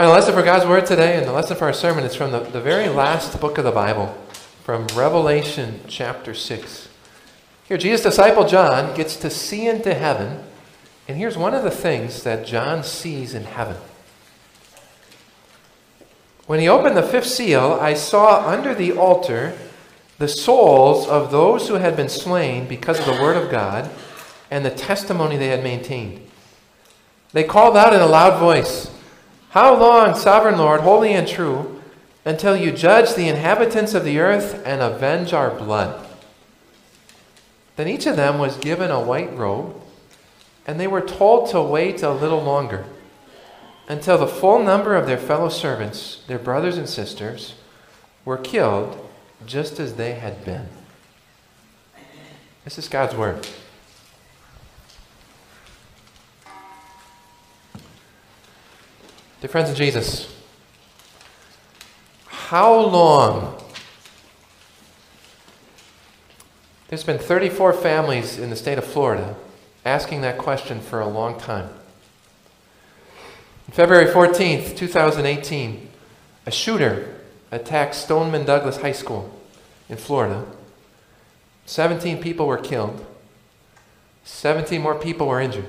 Our lesson for God's Word today and the lesson for our sermon is from the, the very last book of the Bible, from Revelation chapter 6. Here, Jesus' disciple John gets to see into heaven, and here's one of the things that John sees in heaven. When he opened the fifth seal, I saw under the altar the souls of those who had been slain because of the word of God and the testimony they had maintained. They called out in a loud voice, How long, sovereign Lord, holy and true, until you judge the inhabitants of the earth and avenge our blood? Then each of them was given a white robe, and they were told to wait a little longer until the full number of their fellow servants, their brothers and sisters, were killed just as they had been. This is God's Word. Dear friends in Jesus, how long? There's been 34 families in the state of Florida asking that question for a long time. On February 14th, 2018, a shooter attacked Stoneman Douglas High School in Florida. 17 people were killed, 17 more people were injured.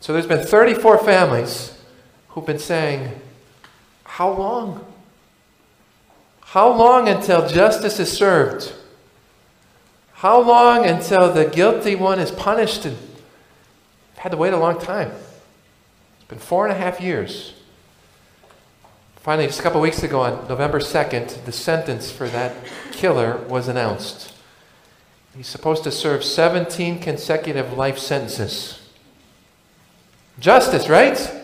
So there's been 34 families who've been saying, How long? How long until justice is served? How long until the guilty one is punished? And had to wait a long time. It's been four and a half years. Finally, just a couple weeks ago, on November 2nd, the sentence for that killer was announced. He's supposed to serve 17 consecutive life sentences. Justice, right?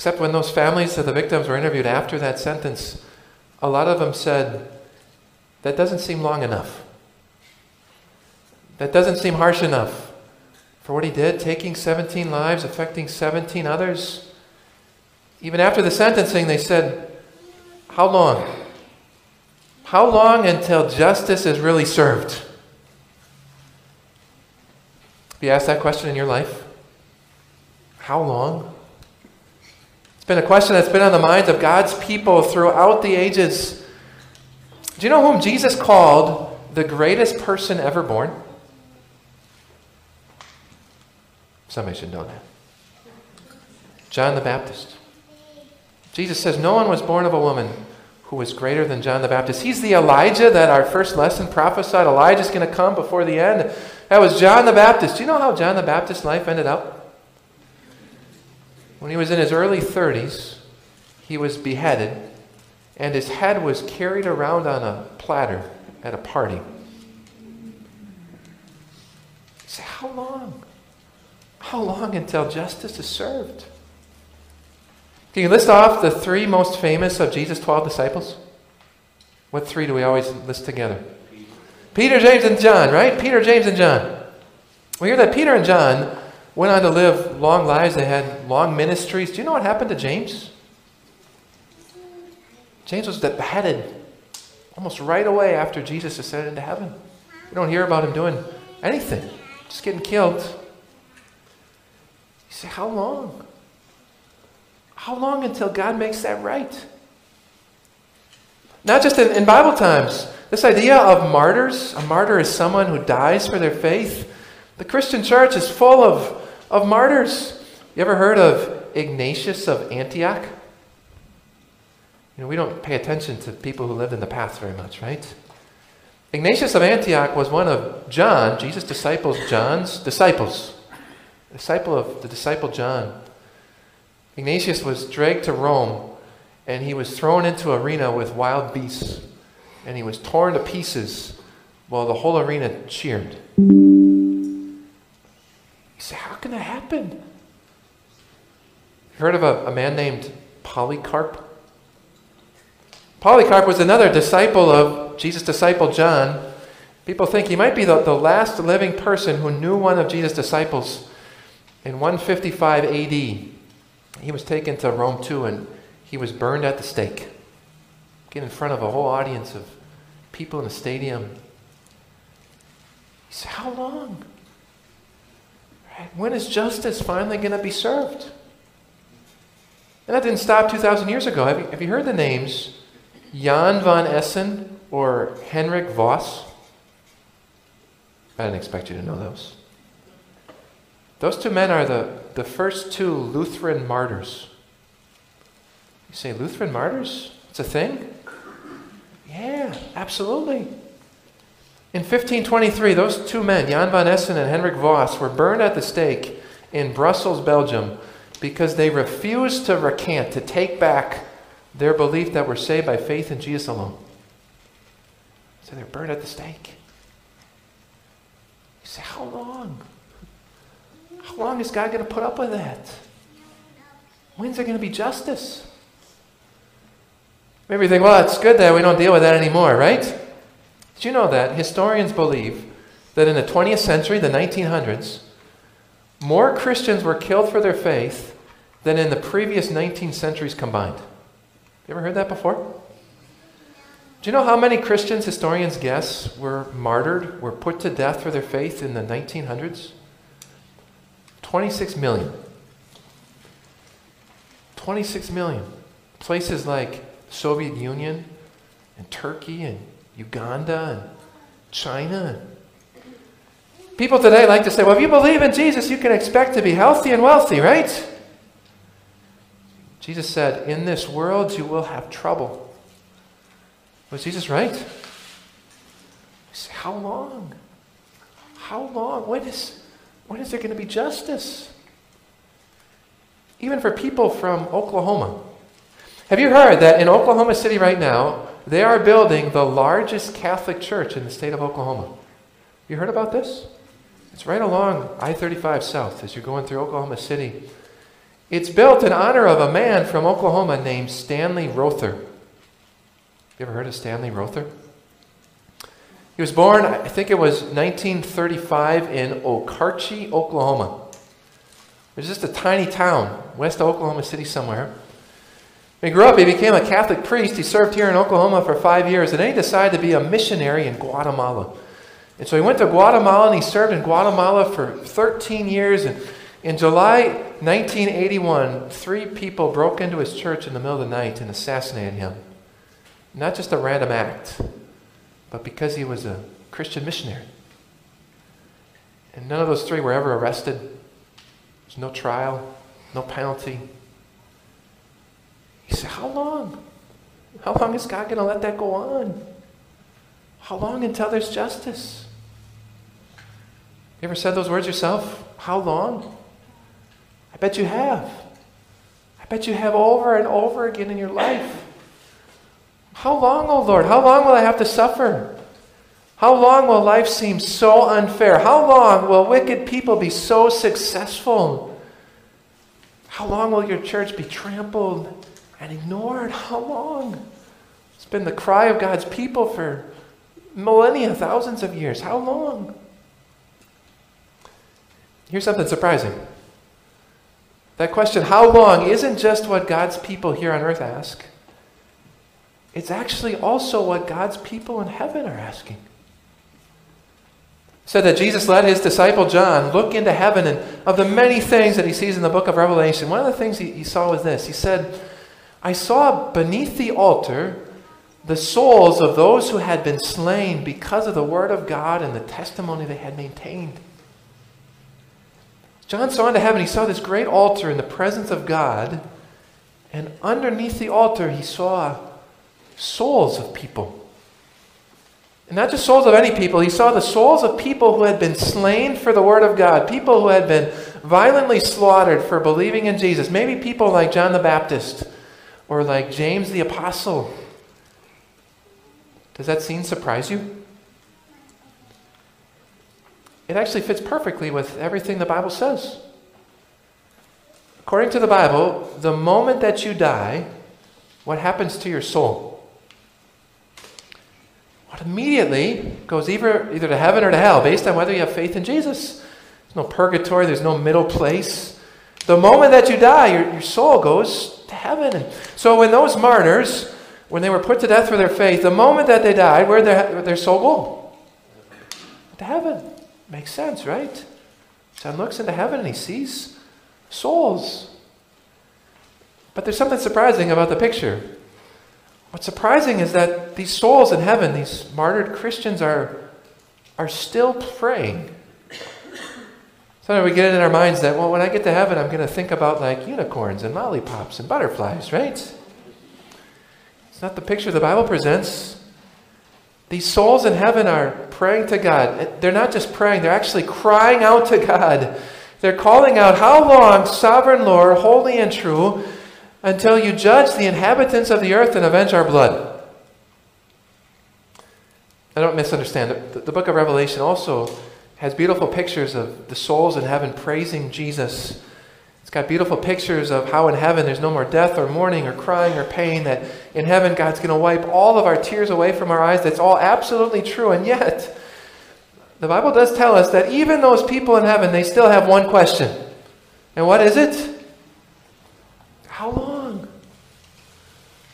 Except when those families of the victims were interviewed after that sentence, a lot of them said, that doesn't seem long enough. That doesn't seem harsh enough for what he did, taking 17 lives, affecting 17 others. Even after the sentencing, they said, How long? How long until justice is really served? Have you asked that question in your life? How long? Been a question that's been on the minds of God's people throughout the ages. Do you know whom Jesus called the greatest person ever born? Somebody should know that. John the Baptist. Jesus says, No one was born of a woman who was greater than John the Baptist. He's the Elijah that our first lesson prophesied. Elijah's going to come before the end. That was John the Baptist. Do you know how John the Baptist's life ended up? When he was in his early 30s, he was beheaded, and his head was carried around on a platter at a party. You say, How long? How long until justice is served? Can you list off the three most famous of Jesus' 12 disciples? What three do we always list together? Peter, James, and John, right? Peter, James, and John. We hear that Peter and John went on to live long lives. They had long ministries. Do you know what happened to James? James was beheaded almost right away after Jesus ascended into heaven. We don't hear about him doing anything, just getting killed. You say, how long? How long until God makes that right? Not just in, in, Bible times. This idea of martyrs, a martyr is someone who dies for their faith. The Christian church is full of, of martyrs. You ever heard of Ignatius of Antioch? You know, we don't pay attention to people who lived in the past very much, right? Ignatius of Antioch was one of John, Jesus' disciples, John's disciples. Disciple of the disciple John. Ignatius was dragged to Rome and he was thrown into arena with wild beasts and he was torn to pieces while the whole arena cheered. You say, how can that happen? You heard of a, a man named Polycarp? Polycarp was another disciple of Jesus' disciple John. People think he might be the, the last living person who knew one of Jesus' disciples in 155 AD. He was taken to Rome too, and he was burned at the stake. Get in front of a whole audience of people in the stadium. He said, How long? When is justice finally going to be served? And that didn't stop 2,000 years ago. Have you, have you heard the names Jan van Essen or Henrik Voss? I didn't expect you to know those. Those two men are the, the first two Lutheran martyrs. You say, Lutheran martyrs? It's a thing? Yeah, absolutely. In 1523, those two men, Jan van Essen and Henrik Voss, were burned at the stake in Brussels, Belgium, because they refused to recant, to take back their belief that we're saved by faith in Jesus alone. So they're burned at the stake. You say, how long? How long is God going to put up with that? When's there going to be justice? Maybe you think, well, it's good that we don't deal with that anymore, right? Did you know that historians believe that in the 20th century, the 1900s, more Christians were killed for their faith than in the previous 19 centuries combined? You ever heard that before? Do you know how many Christians historians guess were martyred, were put to death for their faith in the 1900s? 26 million. 26 million. Places like Soviet Union and Turkey and Uganda and China. People today like to say, well, if you believe in Jesus, you can expect to be healthy and wealthy, right? Jesus said, In this world you will have trouble. Was Jesus right? Say, How long? How long? When is, when is there going to be justice? Even for people from Oklahoma. Have you heard that in Oklahoma City right now, they are building the largest Catholic church in the state of Oklahoma? You heard about this? It's right along I 35 South as you're going through Oklahoma City. It's built in honor of a man from Oklahoma named Stanley Rother. You ever heard of Stanley Rother? He was born, I think it was 1935, in Okarche, Oklahoma. It's just a tiny town west of Oklahoma City somewhere. He grew up, he became a Catholic priest. He served here in Oklahoma for five years, and then he decided to be a missionary in Guatemala. And so he went to Guatemala and he served in Guatemala for 13 years. And in July 1981, three people broke into his church in the middle of the night and assassinated him. Not just a random act, but because he was a Christian missionary. And none of those three were ever arrested. There's no trial, no penalty. He said, How long? How long is God going to let that go on? How long until there's justice? You ever said those words yourself? How long? I bet you have. I bet you have over and over again in your life. How long, oh Lord? How long will I have to suffer? How long will life seem so unfair? How long will wicked people be so successful? How long will your church be trampled and ignored? How long? It's been the cry of God's people for millennia, thousands of years. How long? Here's something surprising. That question, how long, isn't just what God's people here on earth ask. It's actually also what God's people in heaven are asking. said that Jesus let his disciple John look into heaven, and of the many things that he sees in the book of Revelation, one of the things he, he saw was this. He said, I saw beneath the altar the souls of those who had been slain because of the word of God and the testimony they had maintained. John saw into heaven, he saw this great altar in the presence of God, and underneath the altar, he saw souls of people. And not just souls of any people, he saw the souls of people who had been slain for the Word of God, people who had been violently slaughtered for believing in Jesus. Maybe people like John the Baptist or like James the Apostle. Does that scene surprise you? it actually fits perfectly with everything the Bible says. According to the Bible, the moment that you die, what happens to your soul? What immediately goes either, either to heaven or to hell, based on whether you have faith in Jesus. There's no purgatory, there's no middle place. The moment that you die, your, your soul goes to heaven. And so when those martyrs, when they were put to death for their faith, the moment that they died, where did their, their soul go? To heaven. Makes sense, right? John looks into heaven and he sees souls. But there's something surprising about the picture. What's surprising is that these souls in heaven, these martyred Christians, are, are still praying. So we get it in our minds that, well, when I get to heaven, I'm going to think about like unicorns and lollipops and butterflies, right? It's not the picture the Bible presents. These souls in heaven are praying to God. They're not just praying, they're actually crying out to God. They're calling out, How long, sovereign Lord, holy and true, until you judge the inhabitants of the earth and avenge our blood? I don't misunderstand. The book of Revelation also has beautiful pictures of the souls in heaven praising Jesus it's got beautiful pictures of how in heaven there's no more death or mourning or crying or pain, that in heaven God's going to wipe all of our tears away from our eyes. That's all absolutely true. And yet, the Bible does tell us that even those people in heaven, they still have one question. And what is it? How long?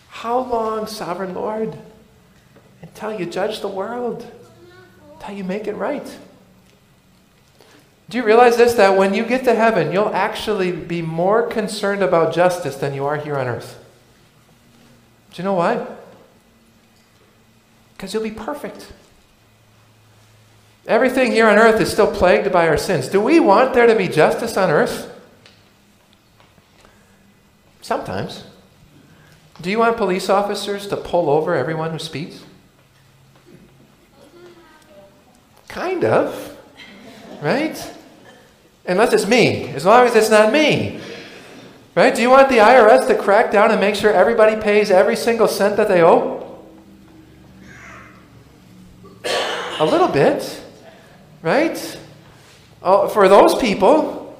How long, sovereign Lord? Until you judge the world, until you make it right. Do you realize this? That when you get to heaven, you'll actually be more concerned about justice than you are here on earth. Do you know why? Because you'll be perfect. Everything here on earth is still plagued by our sins. Do we want there to be justice on earth? Sometimes. Do you want police officers to pull over everyone who speeds? Kind of. Right? Unless it's me, as long as it's not me. Right? Do you want the IRS to crack down and make sure everybody pays every single cent that they owe? A little bit. Right? Oh, for those people,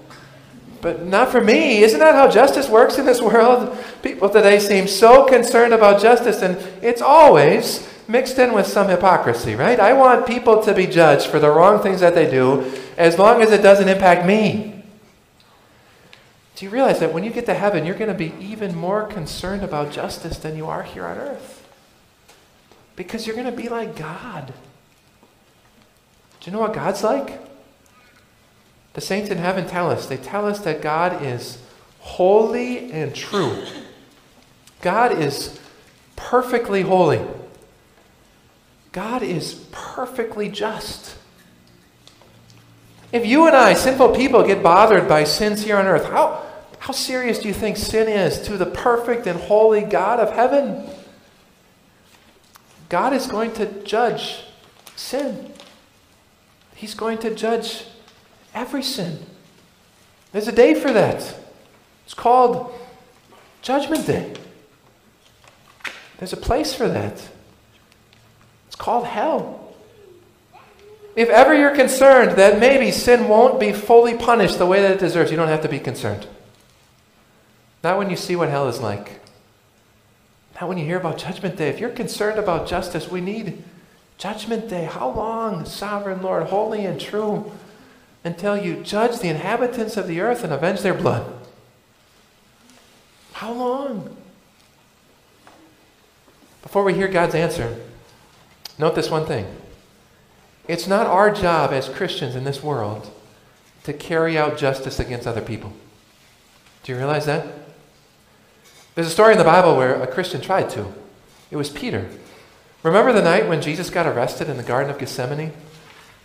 but not for me. Isn't that how justice works in this world? People today seem so concerned about justice, and it's always mixed in with some hypocrisy, right? I want people to be judged for the wrong things that they do as long as it doesn't impact me. Do you realize that when you get to heaven, you're going to be even more concerned about justice than you are here on earth? Because you're going to be like God. Do you know what God's like? The saints in heaven tell us. They tell us that God is holy and true. God is perfectly holy. God is perfectly just. If you and I, sinful people, get bothered by sins here on earth, how, how serious do you think sin is to the perfect and holy God of heaven? God is going to judge sin. He's going to judge every sin. There's a day for that. It's called Judgment Day. There's a place for that. It's called hell. If ever you're concerned that maybe sin won't be fully punished the way that it deserves, you don't have to be concerned. Not when you see what hell is like. Not when you hear about Judgment Day. If you're concerned about justice, we need Judgment Day. How long, sovereign Lord, holy and true, until you judge the inhabitants of the earth and avenge their blood? How long? Before we hear God's answer, Note this one thing it's not our job as Christians in this world to carry out justice against other people. Do you realize that? There's a story in the Bible where a Christian tried to. It was Peter. Remember the night when Jesus got arrested in the Garden of Gethsemane?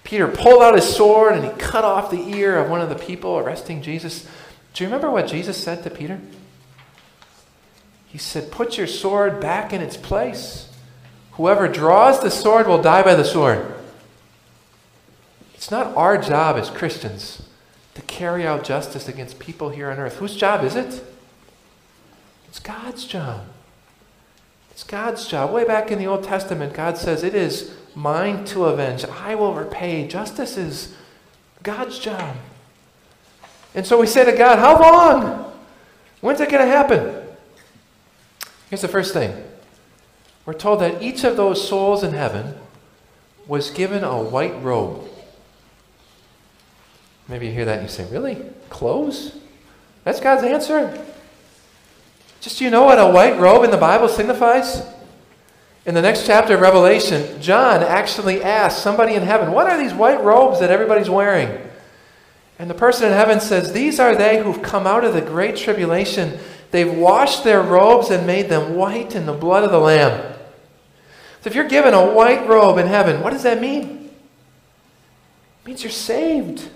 Peter pulled out his sword and he cut off the ear of one of the people arresting Jesus. Do you remember what Jesus said to Peter? He said, Put your sword back in its place. Whoever draws the sword will die by the sword. It's not our job as Christians to carry out justice against people here on earth. Whose job is it? It's God's job. It's God's job. Way back in the Old Testament, God says, It is mine to avenge. I will repay. Justice is God's job. And so we say to God, How long? When's it going to happen? Here's the first thing we're told that each of those souls in heaven was given a white robe. Maybe you hear that and you say, Really? Clothes? That's God's answer? Just do you know what a white robe in the Bible signifies? In the next chapter of Revelation, John actually asks somebody in heaven, What are these white robes that everybody's wearing? And the person in heaven says, These are they who've come out of the great tribulation They've washed their robes and made them white in the blood of the Lamb. So if you're given a white robe in heaven, what does that mean? It means you're saved.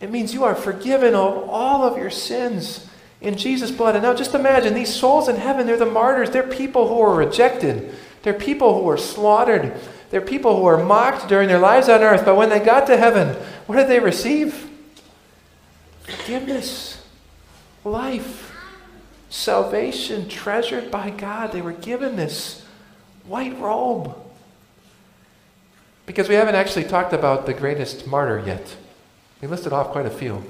It means you are forgiven of all of your sins in Jesus' blood. And now just imagine these souls in heaven, they're the martyrs. They're people who are rejected. They're people who were slaughtered. They're people who were mocked during their lives on earth. But when they got to heaven, what did they receive? Forgiveness, life, salvation, treasured by God. They were given this white robe. Because we haven't actually talked about the greatest martyr yet. We listed off quite a few.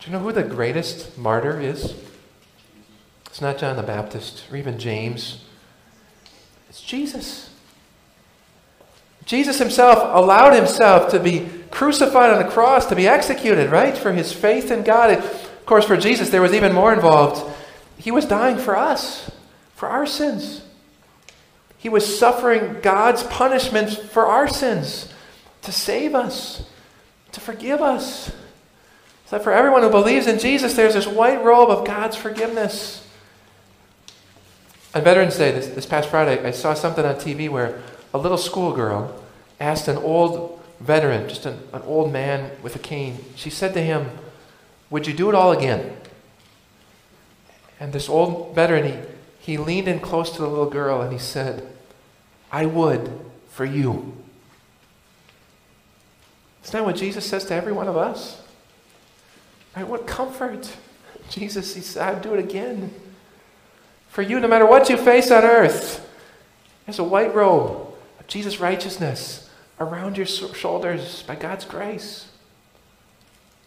Do you know who the greatest martyr is? It's not John the Baptist or even James. It's Jesus. Jesus himself allowed himself to be crucified on the cross, to be executed, right? For his faith in God. Of course, for Jesus, there was even more involved. He was dying for us, for our sins. He was suffering God's punishment for our sins to save us, to forgive us. So for everyone who believes in Jesus, there's this white robe of God's forgiveness. On Veterans Day, this, this past Friday, I saw something on TV where a little schoolgirl asked an old veteran, just an, an old man with a cane, she said to him, Would you do it all again? And this old veteran, he, he leaned in close to the little girl and he said, I would for you. Isn't that what Jesus says to every one of us? Right? What comfort. Jesus, he said, I'd do it again. For you, no matter what you face on earth, there's a white robe of Jesus' righteousness around your shoulders by God's grace.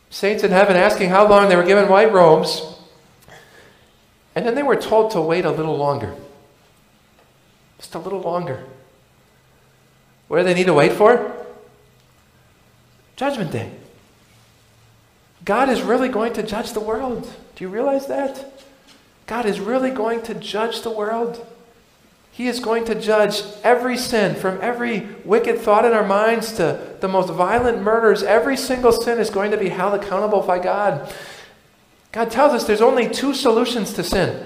Saints in heaven asking how long they were given white robes, and then they were told to wait a little longer. Just a little longer. What do they need to wait for? Judgment Day. God is really going to judge the world. Do you realize that? God is really going to judge the world. He is going to judge every sin, from every wicked thought in our minds to the most violent murders. Every single sin is going to be held accountable by God. God tells us there's only two solutions to sin.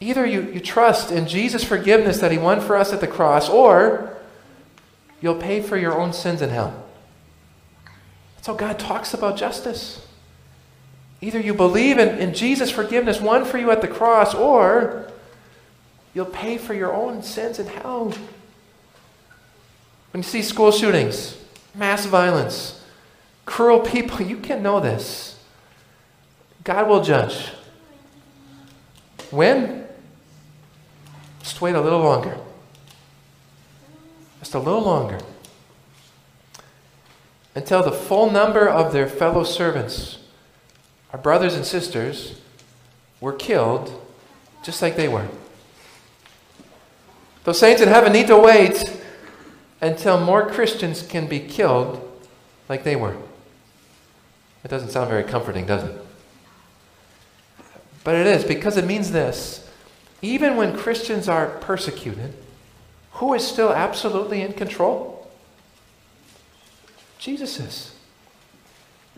Either you, you trust in Jesus' forgiveness that He won for us at the cross, or you'll pay for your own sins in hell. That's how God talks about justice. Either you believe in, in Jesus' forgiveness won for you at the cross, or you'll pay for your own sins in hell. When you see school shootings, mass violence, cruel people, you can know this. God will judge. When? Just wait a little longer. Just a little longer. Until the full number of their fellow servants our brothers and sisters were killed just like they were. Those saints in heaven need to wait until more Christians can be killed like they were. It doesn't sound very comforting, does it? But it is because it means this. Even when Christians are persecuted, who is still absolutely in control? Jesus is.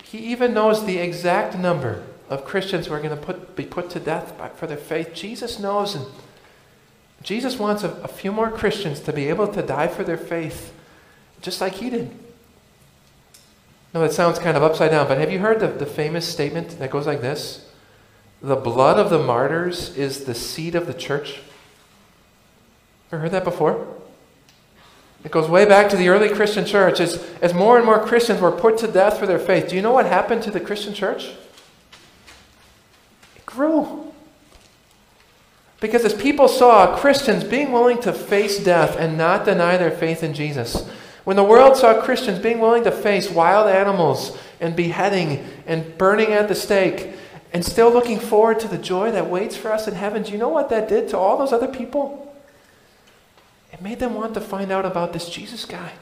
He even knows the exact number of Christians who are going to put, be put to death for their faith. Jesus knows, and Jesus wants a, a few more Christians to be able to die for their faith, just like he did. No, it sounds kind of upside down, but have you heard the, the famous statement that goes like this? The blood of the martyrs is the seed of the church. Ever heard that before? It goes way back to the early Christian church. As, as more and more Christians were put to death for their faith, do you know what happened to the Christian church? It grew. Because as people saw Christians being willing to face death and not deny their faith in Jesus, when the world saw Christians being willing to face wild animals and beheading and burning at the stake and still looking forward to the joy that waits for us in heaven, do you know what that did to all those other people? It made them want to find out about this Jesus guy.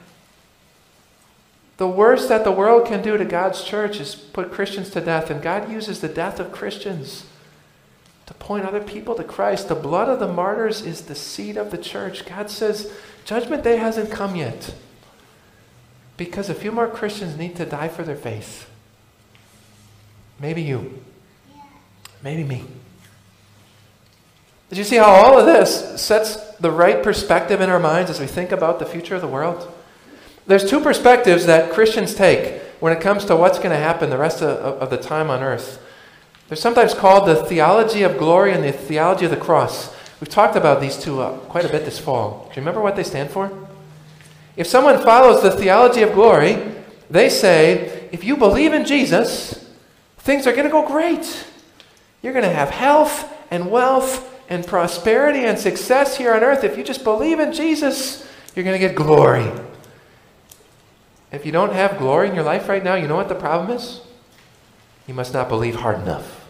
The worst that the world can do to God's church is put Christians to death, and God uses the death of Christians to point other people to Christ. The blood of the martyrs is the seed of the church. God says, Judgment Day hasn't come yet because a few more Christians need to die for their faith. Maybe you. Maybe me. Did you see how all of this sets the right perspective in our minds as we think about the future of the world? There's two perspectives that Christians take when it comes to what's going to happen the rest of, of the time on earth. They're sometimes called the theology of glory and the theology of the cross. We've talked about these two uh, quite a bit this fall. Do you remember what they stand for? If someone follows the theology of glory, they say, if you believe in Jesus, things are going to go great. You're going to have health and wealth and prosperity and success here on earth. If you just believe in Jesus, you're going to get glory. If you don't have glory in your life right now, you know what the problem is? You must not believe hard enough.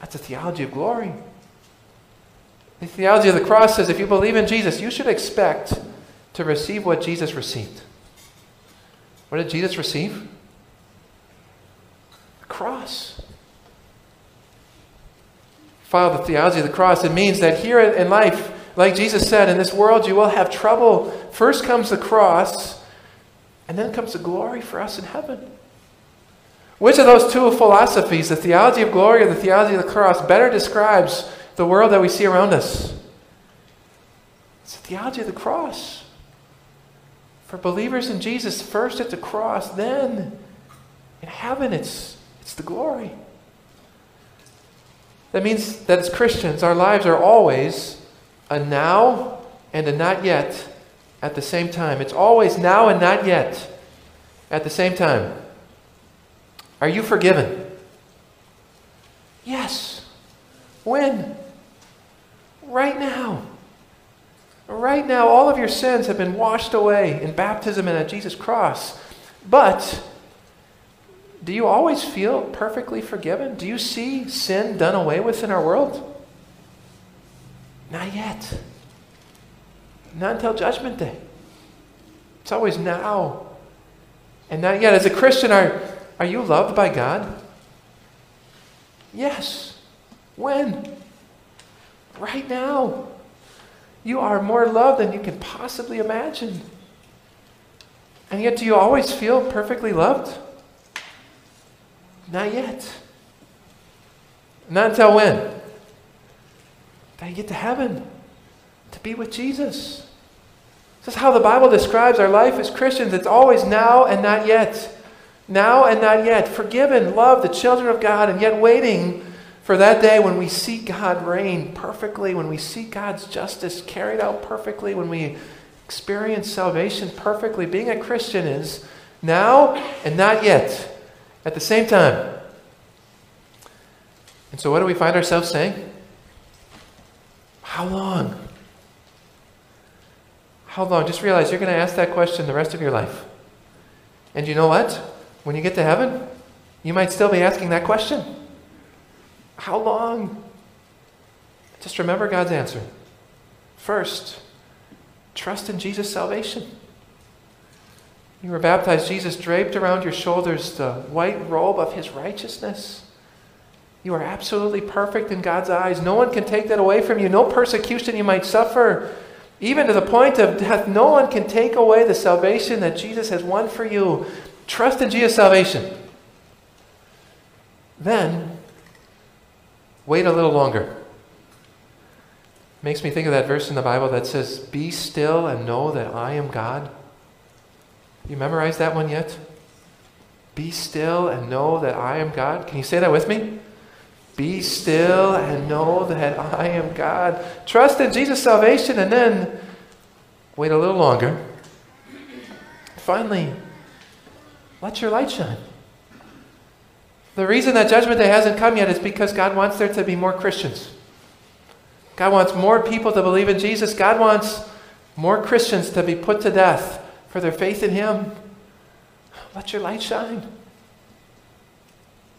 That's a theology of glory. The theology of the cross says if you believe in Jesus, you should expect to receive what Jesus received. What did Jesus receive? The cross. Follow the theology of the cross. It means that here in life, like Jesus said, in this world you will have trouble. First comes the cross, and then comes the glory for us in heaven. Which of those two philosophies, the theology of glory or the theology of the cross, better describes the world that we see around us? It's the theology of the cross. For believers in Jesus, first it's the cross, then in heaven it's, it's the glory. That means that as Christians, our lives are always a now and a not yet at the same time. It's always now and not yet at the same time. Are you forgiven? Yes. When? Right now. Right now, all of your sins have been washed away in baptism and at Jesus' cross. But do you always feel perfectly forgiven? Do you see sin done away with in our world? Not yet. Not until Judgment Day. It's always now. And not yet. As a Christian, are, are you loved by God? Yes. When? Right now. You are more loved than you can possibly imagine. And yet, do you always feel perfectly loved? Not yet. Not until when? Until you get to heaven, to be with Jesus. This is how the Bible describes our life as Christians. It's always now and not yet. Now and not yet. Forgiven, loved, the children of God, and yet waiting for that day when we see God reign perfectly, when we see God's justice carried out perfectly, when we experience salvation perfectly. Being a Christian is now and not yet at the same time. And so, what do we find ourselves saying? How long? How long? Just realize you're going to ask that question the rest of your life. And you know what? When you get to heaven, you might still be asking that question. How long? Just remember God's answer. First, trust in Jesus' salvation. You were baptized, Jesus draped around your shoulders the white robe of his righteousness. You are absolutely perfect in God's eyes. No one can take that away from you. No persecution you might suffer, even to the point of death, no one can take away the salvation that Jesus has won for you. Trust in Jesus' salvation. Then, Wait a little longer. Makes me think of that verse in the Bible that says, Be still and know that I am God. You memorize that one yet? Be still and know that I am God. Can you say that with me? Be still and know that I am God. Trust in Jesus' salvation and then wait a little longer. Finally, let your light shine. The reason that Judgment Day hasn't come yet is because God wants there to be more Christians. God wants more people to believe in Jesus. God wants more Christians to be put to death for their faith in Him. Let your light shine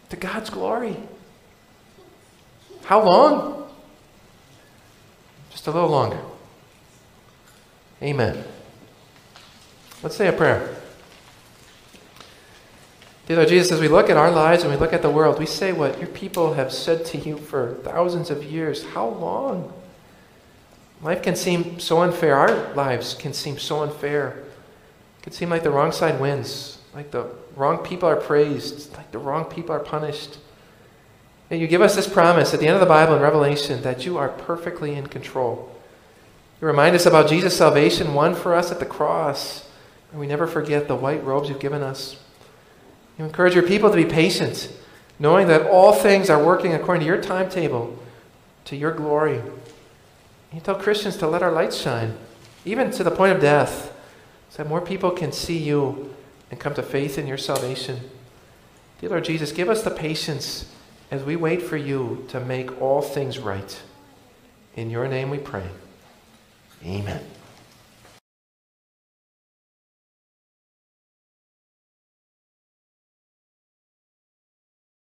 to God's glory. How long? Just a little longer. Amen. Let's say a prayer. Dear Lord Jesus, as we look at our lives and we look at the world, we say what your people have said to you for thousands of years. How long? Life can seem so unfair. Our lives can seem so unfair. It can seem like the wrong side wins, like the wrong people are praised, like the wrong people are punished. And you give us this promise at the end of the Bible in Revelation that you are perfectly in control. You remind us about Jesus' salvation won for us at the cross. And we never forget the white robes you've given us. You encourage your people to be patient, knowing that all things are working according to your timetable, to your glory. You tell Christians to let our lights shine, even to the point of death, that more people can see you and come to faith in your salvation. Dear Lord Jesus, give us the patience as we wait for you to make all things right. In your name we pray. Amen.